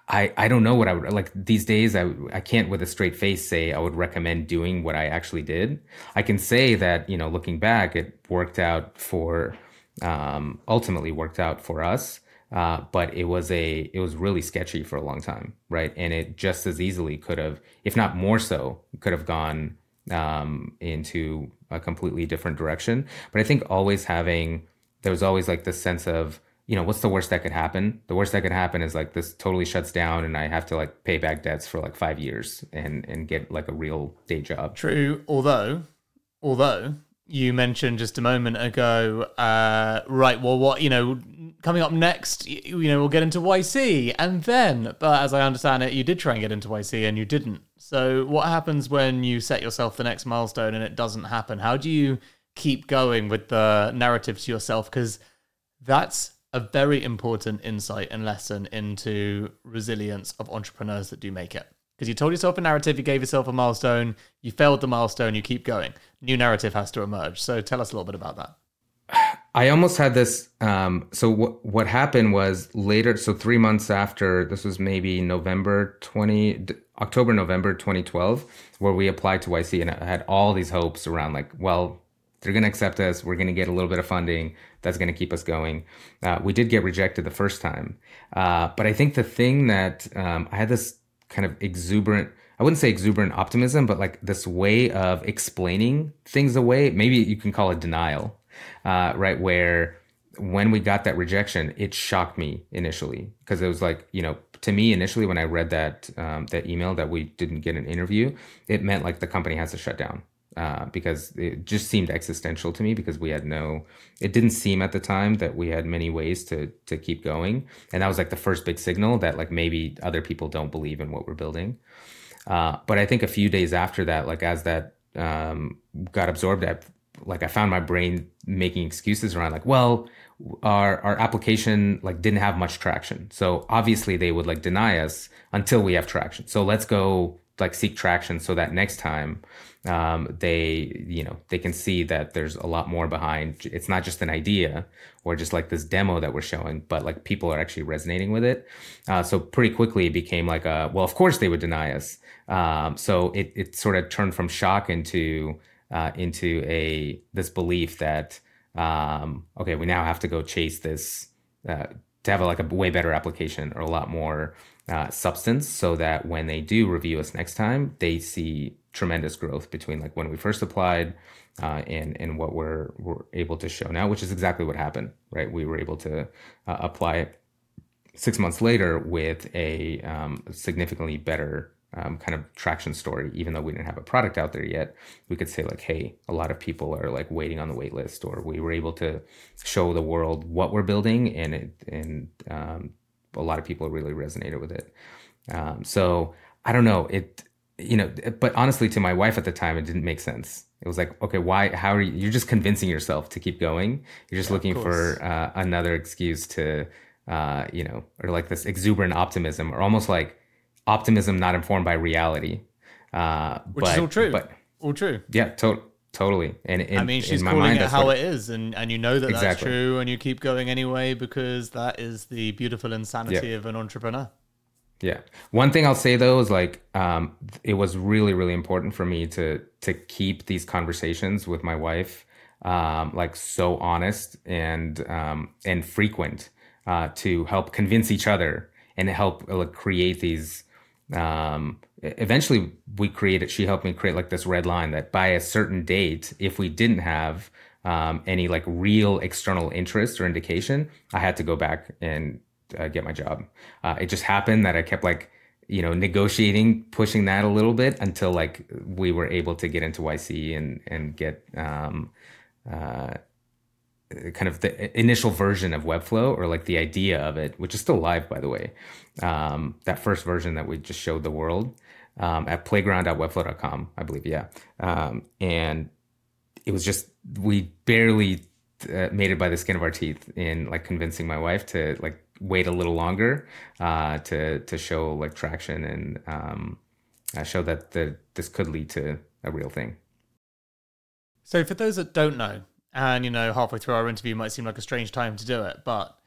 [SPEAKER 1] I, I don't know what I would like these days. I, I can't with a straight face say I would recommend doing what I actually did. I can say that, you know, looking back, it worked out for, um, ultimately worked out for us. Uh, but it was a it was really sketchy for a long time, right? And it just as easily could have, if not more so, could have gone um, into a completely different direction. But I think always having there was always like this sense of you know what's the worst that could happen the worst that could happen is like this totally shuts down and i have to like pay back debts for like five years and and get like a real day job
[SPEAKER 2] true although although you mentioned just a moment ago, uh, right? Well, what you know, coming up next, you, you know, we'll get into YC, and then, but as I understand it, you did try and get into YC, and you didn't. So, what happens when you set yourself the next milestone and it doesn't happen? How do you keep going with the narrative to yourself? Because that's a very important insight and lesson into resilience of entrepreneurs that do make it because you told yourself a narrative, you gave yourself a milestone, you failed the milestone, you keep going. New narrative has to emerge. So tell us a little bit about that.
[SPEAKER 1] I almost had this. Um, so what what happened was later. So three months after this was maybe November twenty October November twenty twelve, where we applied to YC, and I had all these hopes around like, well, they're going to accept us. We're going to get a little bit of funding that's going to keep us going. Uh, we did get rejected the first time, uh, but I think the thing that um, I had this kind of exuberant I wouldn't say exuberant optimism, but like this way of explaining things away. Maybe you can call it denial, uh, right? Where when we got that rejection, it shocked me initially because it was like, you know, to me initially when I read that um, that email that we didn't get an interview, it meant like the company has to shut down uh, because it just seemed existential to me because we had no it didn't seem at the time that we had many ways to to keep going. And that was like the first big signal that like maybe other people don't believe in what we're building. Uh, but i think a few days after that like as that um, got absorbed I, like i found my brain making excuses around like well our our application like didn't have much traction. So obviously they would like deny us until we have traction. So let's go like seek traction so that next time um, they you know they can see that there's a lot more behind. It's not just an idea or just like this demo that we're showing but like people are actually resonating with it. Uh, so pretty quickly it became like a well of course they would deny us. Um, so it, it sort of turned from shock into uh, into a this belief that um, okay we now have to go chase this uh, to have a, like a way better application or a lot more uh, substance so that when they do review us next time, they see tremendous growth between like when we first applied uh, and and what we're we're able to show now, which is exactly what happened, right? We were able to uh, apply six months later with a um, significantly better um, kind of traction story, even though we didn't have a product out there yet, we could say like, hey, a lot of people are like waiting on the wait list, or we were able to show the world what we're building, and it and um, a lot of people really resonated with it. Um, so I don't know it, you know, but honestly, to my wife at the time, it didn't make sense. It was like, okay, why? How are you? You're just convincing yourself to keep going. You're just yeah, looking for uh, another excuse to, uh, you know, or like this exuberant optimism, or almost like optimism not informed by reality.
[SPEAKER 2] Uh, Which but, is all true. But all true.
[SPEAKER 1] Yeah, to- totally. And in,
[SPEAKER 2] I mean, she's calling mind, it how it is, and and you know that exactly. that's true, and you keep going anyway because that is the beautiful insanity yeah. of an entrepreneur.
[SPEAKER 1] Yeah. One thing I'll say though is like um, it was really really important for me to to keep these conversations with my wife um, like so honest and um, and frequent uh, to help convince each other and help like, create these um, eventually we created she helped me create like this red line that by a certain date if we didn't have um, any like real external interest or indication i had to go back and uh, get my job uh, it just happened that i kept like you know negotiating pushing that a little bit until like we were able to get into yc and and get um, uh, kind of the initial version of Webflow or like the idea of it, which is still live, by the way. Um, that first version that we just showed the world um, at playground.webflow.com, I believe. Yeah. Um, and it was just, we barely uh, made it by the skin of our teeth in like convincing my wife to like wait a little longer uh, to, to show like traction and um, uh, show that the, this could lead to a real thing.
[SPEAKER 2] So, for those that don't know, and, you know, halfway through our interview might seem like a strange time to do it, but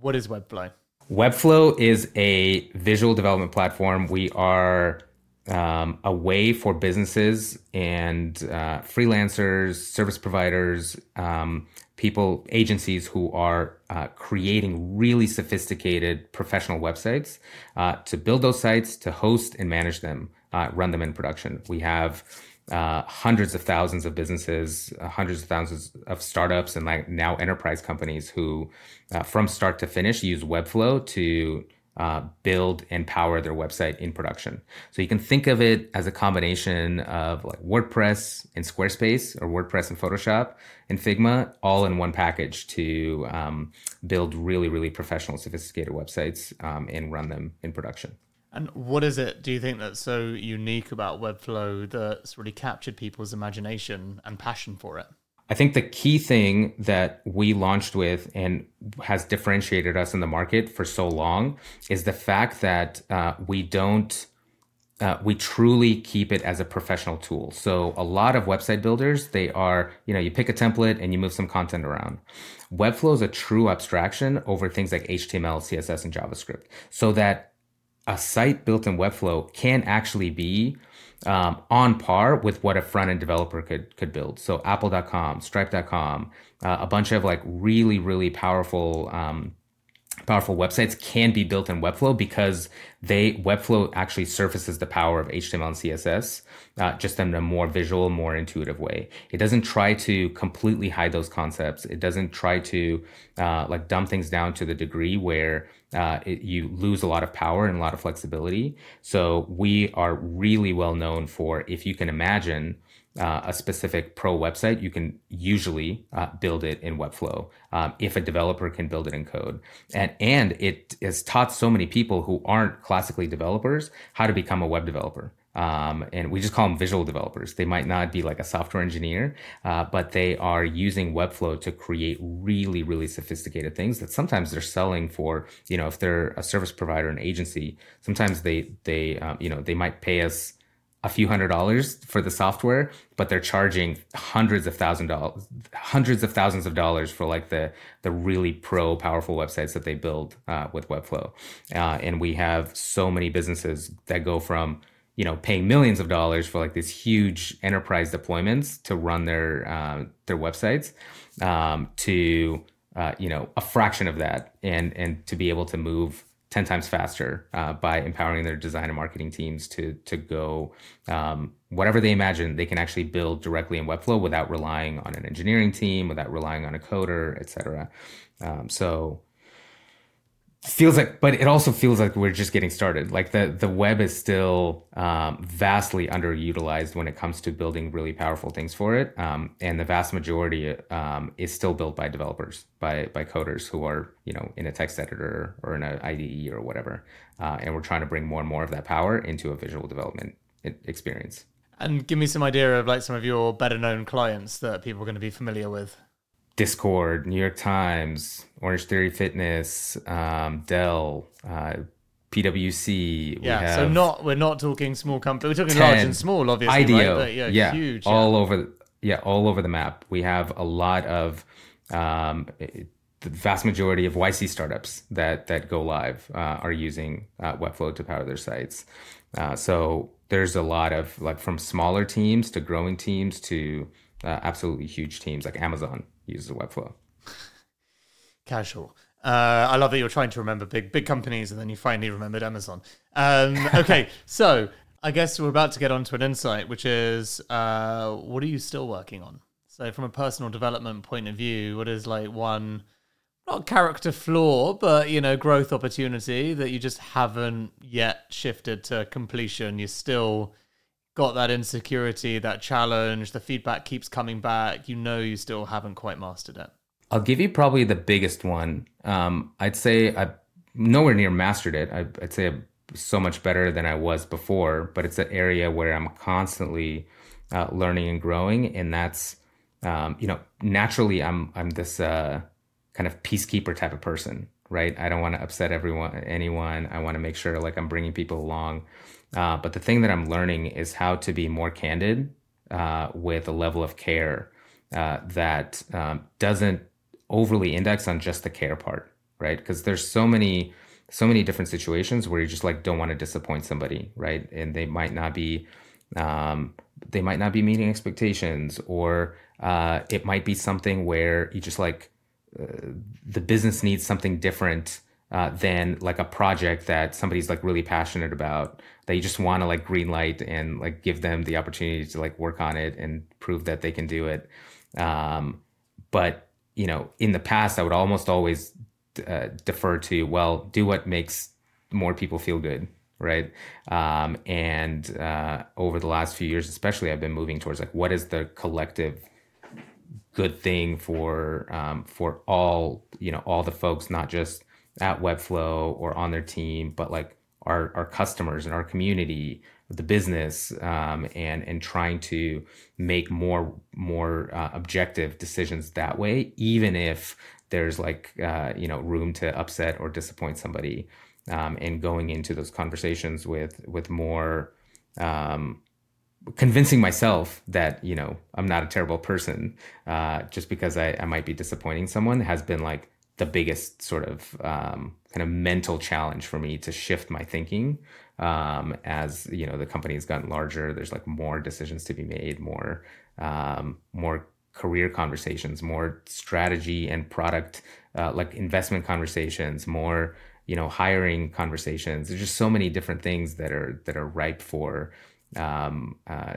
[SPEAKER 2] what is Webflow?
[SPEAKER 1] Webflow is a visual development platform. We are um, a way for businesses and uh, freelancers, service providers, um, people, agencies who are uh, creating really sophisticated professional websites uh, to build those sites, to host and manage them, uh, run them in production. We have uh, hundreds of thousands of businesses, uh, hundreds of thousands of startups, and like now enterprise companies who, from start to finish, use Webflow to uh, build and power their website in production. So you can think of it as a combination of like WordPress and Squarespace or WordPress and Photoshop and Figma all in one package to um, build really, really professional, sophisticated websites um, and run them in production.
[SPEAKER 2] And what is it, do you think, that's so unique about Webflow that's really captured people's imagination and passion for it?
[SPEAKER 1] I think the key thing that we launched with and has differentiated us in the market for so long is the fact that uh, we don't. Uh, we truly keep it as a professional tool. So a lot of website builders, they are, you know, you pick a template and you move some content around. Webflow is a true abstraction over things like HTML, CSS, and JavaScript, so that a site built in Webflow can actually be um, on par with what a front end developer could could build. So Apple.com, Stripe.com, uh, a bunch of like really really powerful um, powerful websites can be built in Webflow because they Webflow actually surfaces the power of HTML and CSS uh, just in a more visual, more intuitive way. It doesn't try to completely hide those concepts. It doesn't try to uh, like dumb things down to the degree where uh, it, you lose a lot of power and a lot of flexibility. So we are really well known for if you can imagine uh, a specific pro website, you can usually uh, build it in Webflow um, if a developer can build it in code. And, and it has taught so many people who aren't classically developers how to become a web developer. Um, and we just call them visual developers. They might not be like a software engineer, uh, but they are using Webflow to create really, really sophisticated things that sometimes they're selling for. You know, if they're a service provider, an agency, sometimes they they um, you know they might pay us a few hundred dollars for the software, but they're charging hundreds of thousand dollars, hundreds of thousands of dollars for like the the really pro powerful websites that they build uh, with Webflow. Uh, and we have so many businesses that go from you know paying millions of dollars for like these huge enterprise deployments to run their uh, their websites um, to uh, you know a fraction of that and and to be able to move 10 times faster uh, by empowering their design and marketing teams to to go um, whatever they imagine they can actually build directly in webflow without relying on an engineering team without relying on a coder etc um, so feels like but it also feels like we're just getting started. Like the the web is still um, vastly underutilized when it comes to building really powerful things for it. Um, and the vast majority um, is still built by developers by by coders who are you know in a text editor or in an IDE or whatever. Uh, and we're trying to bring more and more of that power into a visual development experience.
[SPEAKER 2] And give me some idea of like some of your better known clients that people are going to be familiar with
[SPEAKER 1] Discord, New York Times, Orange Theory Fitness, um, Dell, uh, PwC.
[SPEAKER 2] Yeah, so not we're not talking small companies. We're talking 10, large and small, obviously. IDEO,
[SPEAKER 1] right? yeah, yeah, huge, all yeah. over. Yeah, all over the map. We have a lot of um, the vast majority of YC startups that that go live uh, are using uh, Webflow to power their sites. Uh, so there's a lot of like from smaller teams to growing teams to uh, absolutely huge teams like Amazon uses a Webflow.
[SPEAKER 2] Casual. Uh, I love that you're trying to remember big big companies and then you finally remembered Amazon. Um, okay, so I guess we're about to get on to an insight, which is uh, what are you still working on? So, from a personal development point of view, what is like one not character flaw, but you know, growth opportunity that you just haven't yet shifted to completion? You're still got that insecurity, that challenge, the feedback keeps coming back, you know you still haven't quite mastered it?
[SPEAKER 1] I'll give you probably the biggest one. Um, I'd say I've nowhere near mastered it. I, would say I'm so much better than I was before, but it's an area where I'm constantly uh, learning and growing, and that's um, you know naturally I'm I'm this uh, kind of peacekeeper type of person, right? I don't want to upset everyone, anyone. I want to make sure like I'm bringing people along. Uh, but the thing that I'm learning is how to be more candid uh, with a level of care uh, that um, doesn't overly index on just the care part, right? Because there's so many so many different situations where you just like don't want to disappoint somebody, right? And they might not be, um, they might not be meeting expectations, or uh, it might be something where you just like uh, the business needs something different uh, than like a project that somebody's like really passionate about that you just want to like green light and like give them the opportunity to like work on it and prove that they can do it. Um, but you know in the past i would almost always uh, defer to well do what makes more people feel good right? Um, and uh, over the last few years especially i've been moving towards like what is the collective good thing for um, for all you know all the folks not just at webflow or on their team but like our our customers and our community the business um, and and trying to make more more uh, objective decisions that way even if there's like uh, you know room to upset or disappoint somebody um, and going into those conversations with with more um, convincing myself that you know I'm not a terrible person uh, just because I, I might be disappointing someone has been like the biggest sort of um, kind of mental challenge for me to shift my thinking um, as you know the company has gotten larger there's like more decisions to be made more um, more career conversations, more strategy and product, uh, like investment conversations, more you know hiring conversations. There's just so many different things that are that are ripe for um, uh,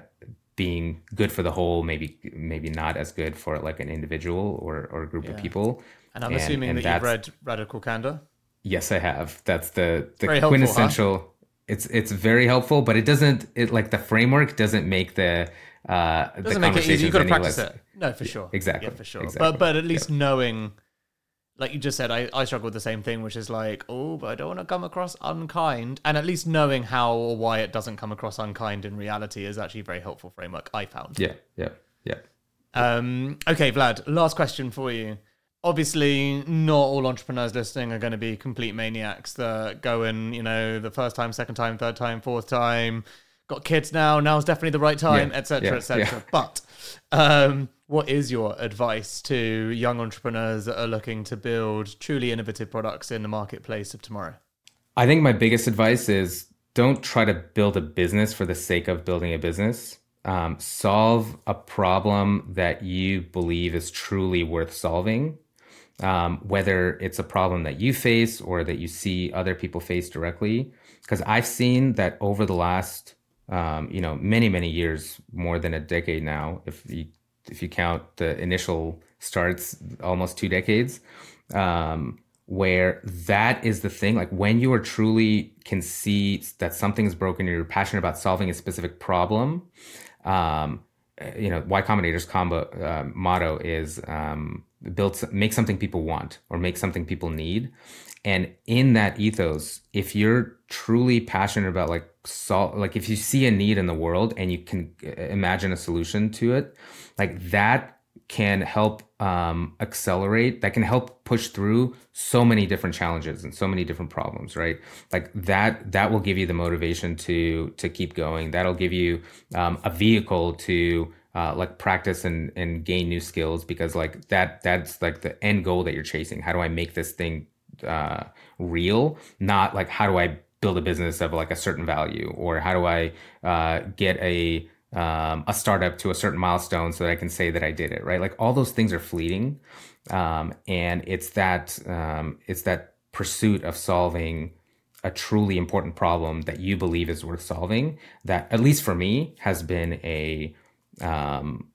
[SPEAKER 1] being good for the whole. Maybe maybe not as good for like an individual or or a group yeah. of people.
[SPEAKER 2] And I'm and, assuming and that you've read Radical Candor.
[SPEAKER 1] Yes, I have. That's the the very quintessential. Helpful, huh? It's it's very helpful, but it doesn't. It like the framework doesn't make the uh,
[SPEAKER 2] doesn't make it easy. You've got to practice less. it. No, for sure.
[SPEAKER 1] Exactly.
[SPEAKER 2] Yeah, for sure.
[SPEAKER 1] Exactly.
[SPEAKER 2] But but at least knowing, like you just said, I, I struggle with the same thing, which is like, oh, but I don't want to come across unkind. And at least knowing how or why it doesn't come across unkind in reality is actually a very helpful framework. I found.
[SPEAKER 1] Yeah. Yeah. Yeah.
[SPEAKER 2] Um. Okay, Vlad. Last question for you. Obviously, not all entrepreneurs listening are going to be complete maniacs that go in, you know, the first time, second time, third time, fourth time got kids now. Now's definitely the right time, etc., yeah, etc. Yeah. But um, what is your advice to young entrepreneurs that are looking to build truly innovative products in the marketplace of tomorrow?
[SPEAKER 1] I think my biggest advice is don't try to build a business for the sake of building a business. Um, solve a problem that you believe is truly worth solving. Um, whether it's a problem that you face or that you see other people face directly. Because I've seen that over the last um, you know, many, many years, more than a decade now, if you if you count the initial starts, almost two decades, um, where that is the thing. Like when you are truly can see that something is broken, you're passionate about solving a specific problem. Um, you know, Y Combinator's combo uh, motto is um, build make something people want or make something people need, and in that ethos, if you're truly passionate about like solve, like if you see a need in the world and you can uh, imagine a solution to it, like that can help um, accelerate that can help push through so many different challenges and so many different problems right? Like that that will give you the motivation to to keep going. That'll give you um, a vehicle to uh, like practice and and gain new skills because like that that's like the end goal that you're chasing how do i make this thing uh, real, not like how do I build a business of like a certain value or how do I uh, get a um, a startup to a certain milestone so that I can say that I did it, right? Like all those things are fleeting, um, and it's that um, it's that pursuit of solving a truly important problem that you believe is worth solving that at least for me has been a um,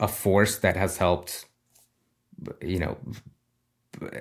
[SPEAKER 1] a force that has helped you know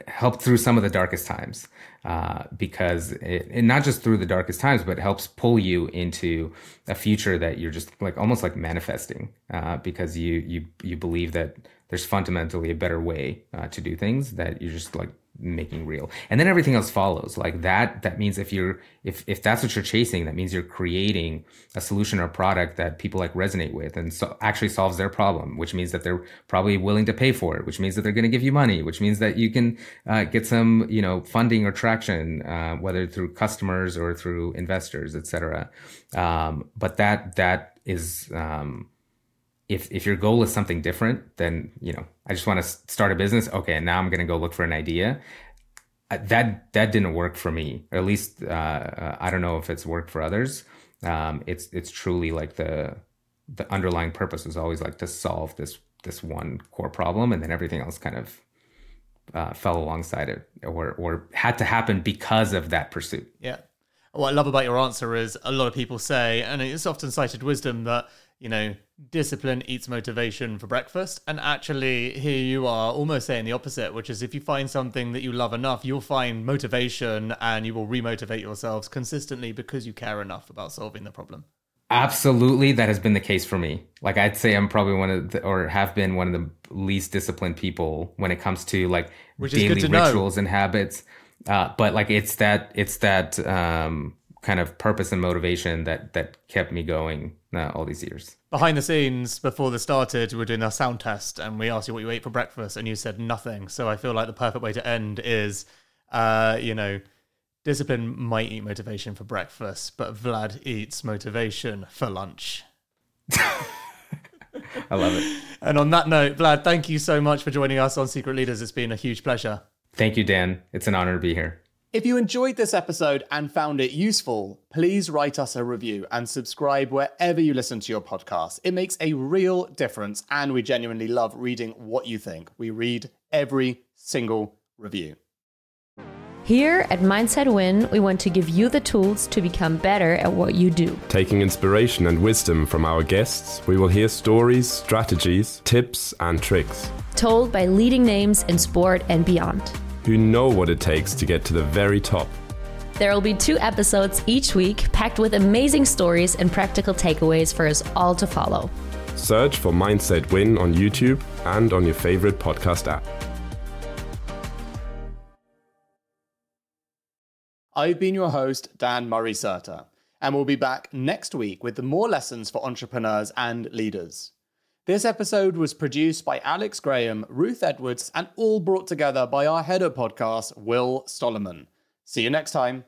[SPEAKER 1] helped through some of the darkest times uh, because it, not just through the darkest times but helps pull you into a future that you're just like almost like manifesting uh, because you you you believe that there's fundamentally a better way uh, to do things that you're just like making real. And then everything else follows. Like that that means if you're if if that's what you're chasing that means you're creating a solution or product that people like resonate with and so actually solves their problem which means that they're probably willing to pay for it which means that they're going to give you money which means that you can uh, get some you know funding or traction uh, whether through customers or through investors etc um, but that that is um, if if your goal is something different, then you know I just want to start a business. Okay, and now I'm going to go look for an idea. that that didn't work for me. Or at least uh, I don't know if it's worked for others. Um, it's it's truly like the the underlying purpose was always like to solve this this one core problem, and then everything else kind of uh, fell alongside it, or or had to happen because of that pursuit.
[SPEAKER 2] Yeah. What I love about your answer is a lot of people say, and it's often cited wisdom that you know discipline eats motivation for breakfast, and actually here you are almost saying the opposite, which is if you find something that you love enough, you'll find motivation and you will remotivate yourselves consistently because you care enough about solving the problem.
[SPEAKER 1] Absolutely, that has been the case for me. Like I'd say, I'm probably one of the, or have been one of the least disciplined people when it comes to like
[SPEAKER 2] Which
[SPEAKER 1] daily
[SPEAKER 2] to
[SPEAKER 1] rituals know. and habits. Uh, but like it's that it's that um, kind of purpose and motivation that that kept me going uh, all these years.
[SPEAKER 2] Behind the scenes, before this started, we were doing our sound test, and we asked you what you ate for breakfast, and you said nothing. So I feel like the perfect way to end is, uh, you know Discipline might eat motivation for breakfast, but Vlad eats motivation for lunch.
[SPEAKER 1] I love it.
[SPEAKER 2] And on that note, Vlad, thank you so much for joining us on Secret Leaders. It's been a huge pleasure.
[SPEAKER 1] Thank you, Dan. It's an honor to be here.
[SPEAKER 2] If you enjoyed this episode and found it useful, please write us a review and subscribe wherever you listen to your podcast. It makes a real difference, and we genuinely love reading what you think. We read every single review.
[SPEAKER 3] Here at Mindset Win, we want to give you the tools to become better at what you do.
[SPEAKER 4] Taking inspiration and wisdom from our guests, we will hear stories, strategies, tips, and tricks.
[SPEAKER 3] Told by leading names in sport and beyond.
[SPEAKER 4] Who know what it takes to get to the very top.
[SPEAKER 3] There will be two episodes each week packed with amazing stories and practical takeaways for us all to follow.
[SPEAKER 4] Search for Mindset Win on YouTube and on your favorite podcast app.
[SPEAKER 2] I've been your host, Dan Murray Serter, and we'll be back next week with more lessons for entrepreneurs and leaders. This episode was produced by Alex Graham, Ruth Edwards, and all brought together by our head of podcast, Will Stollerman. See you next time.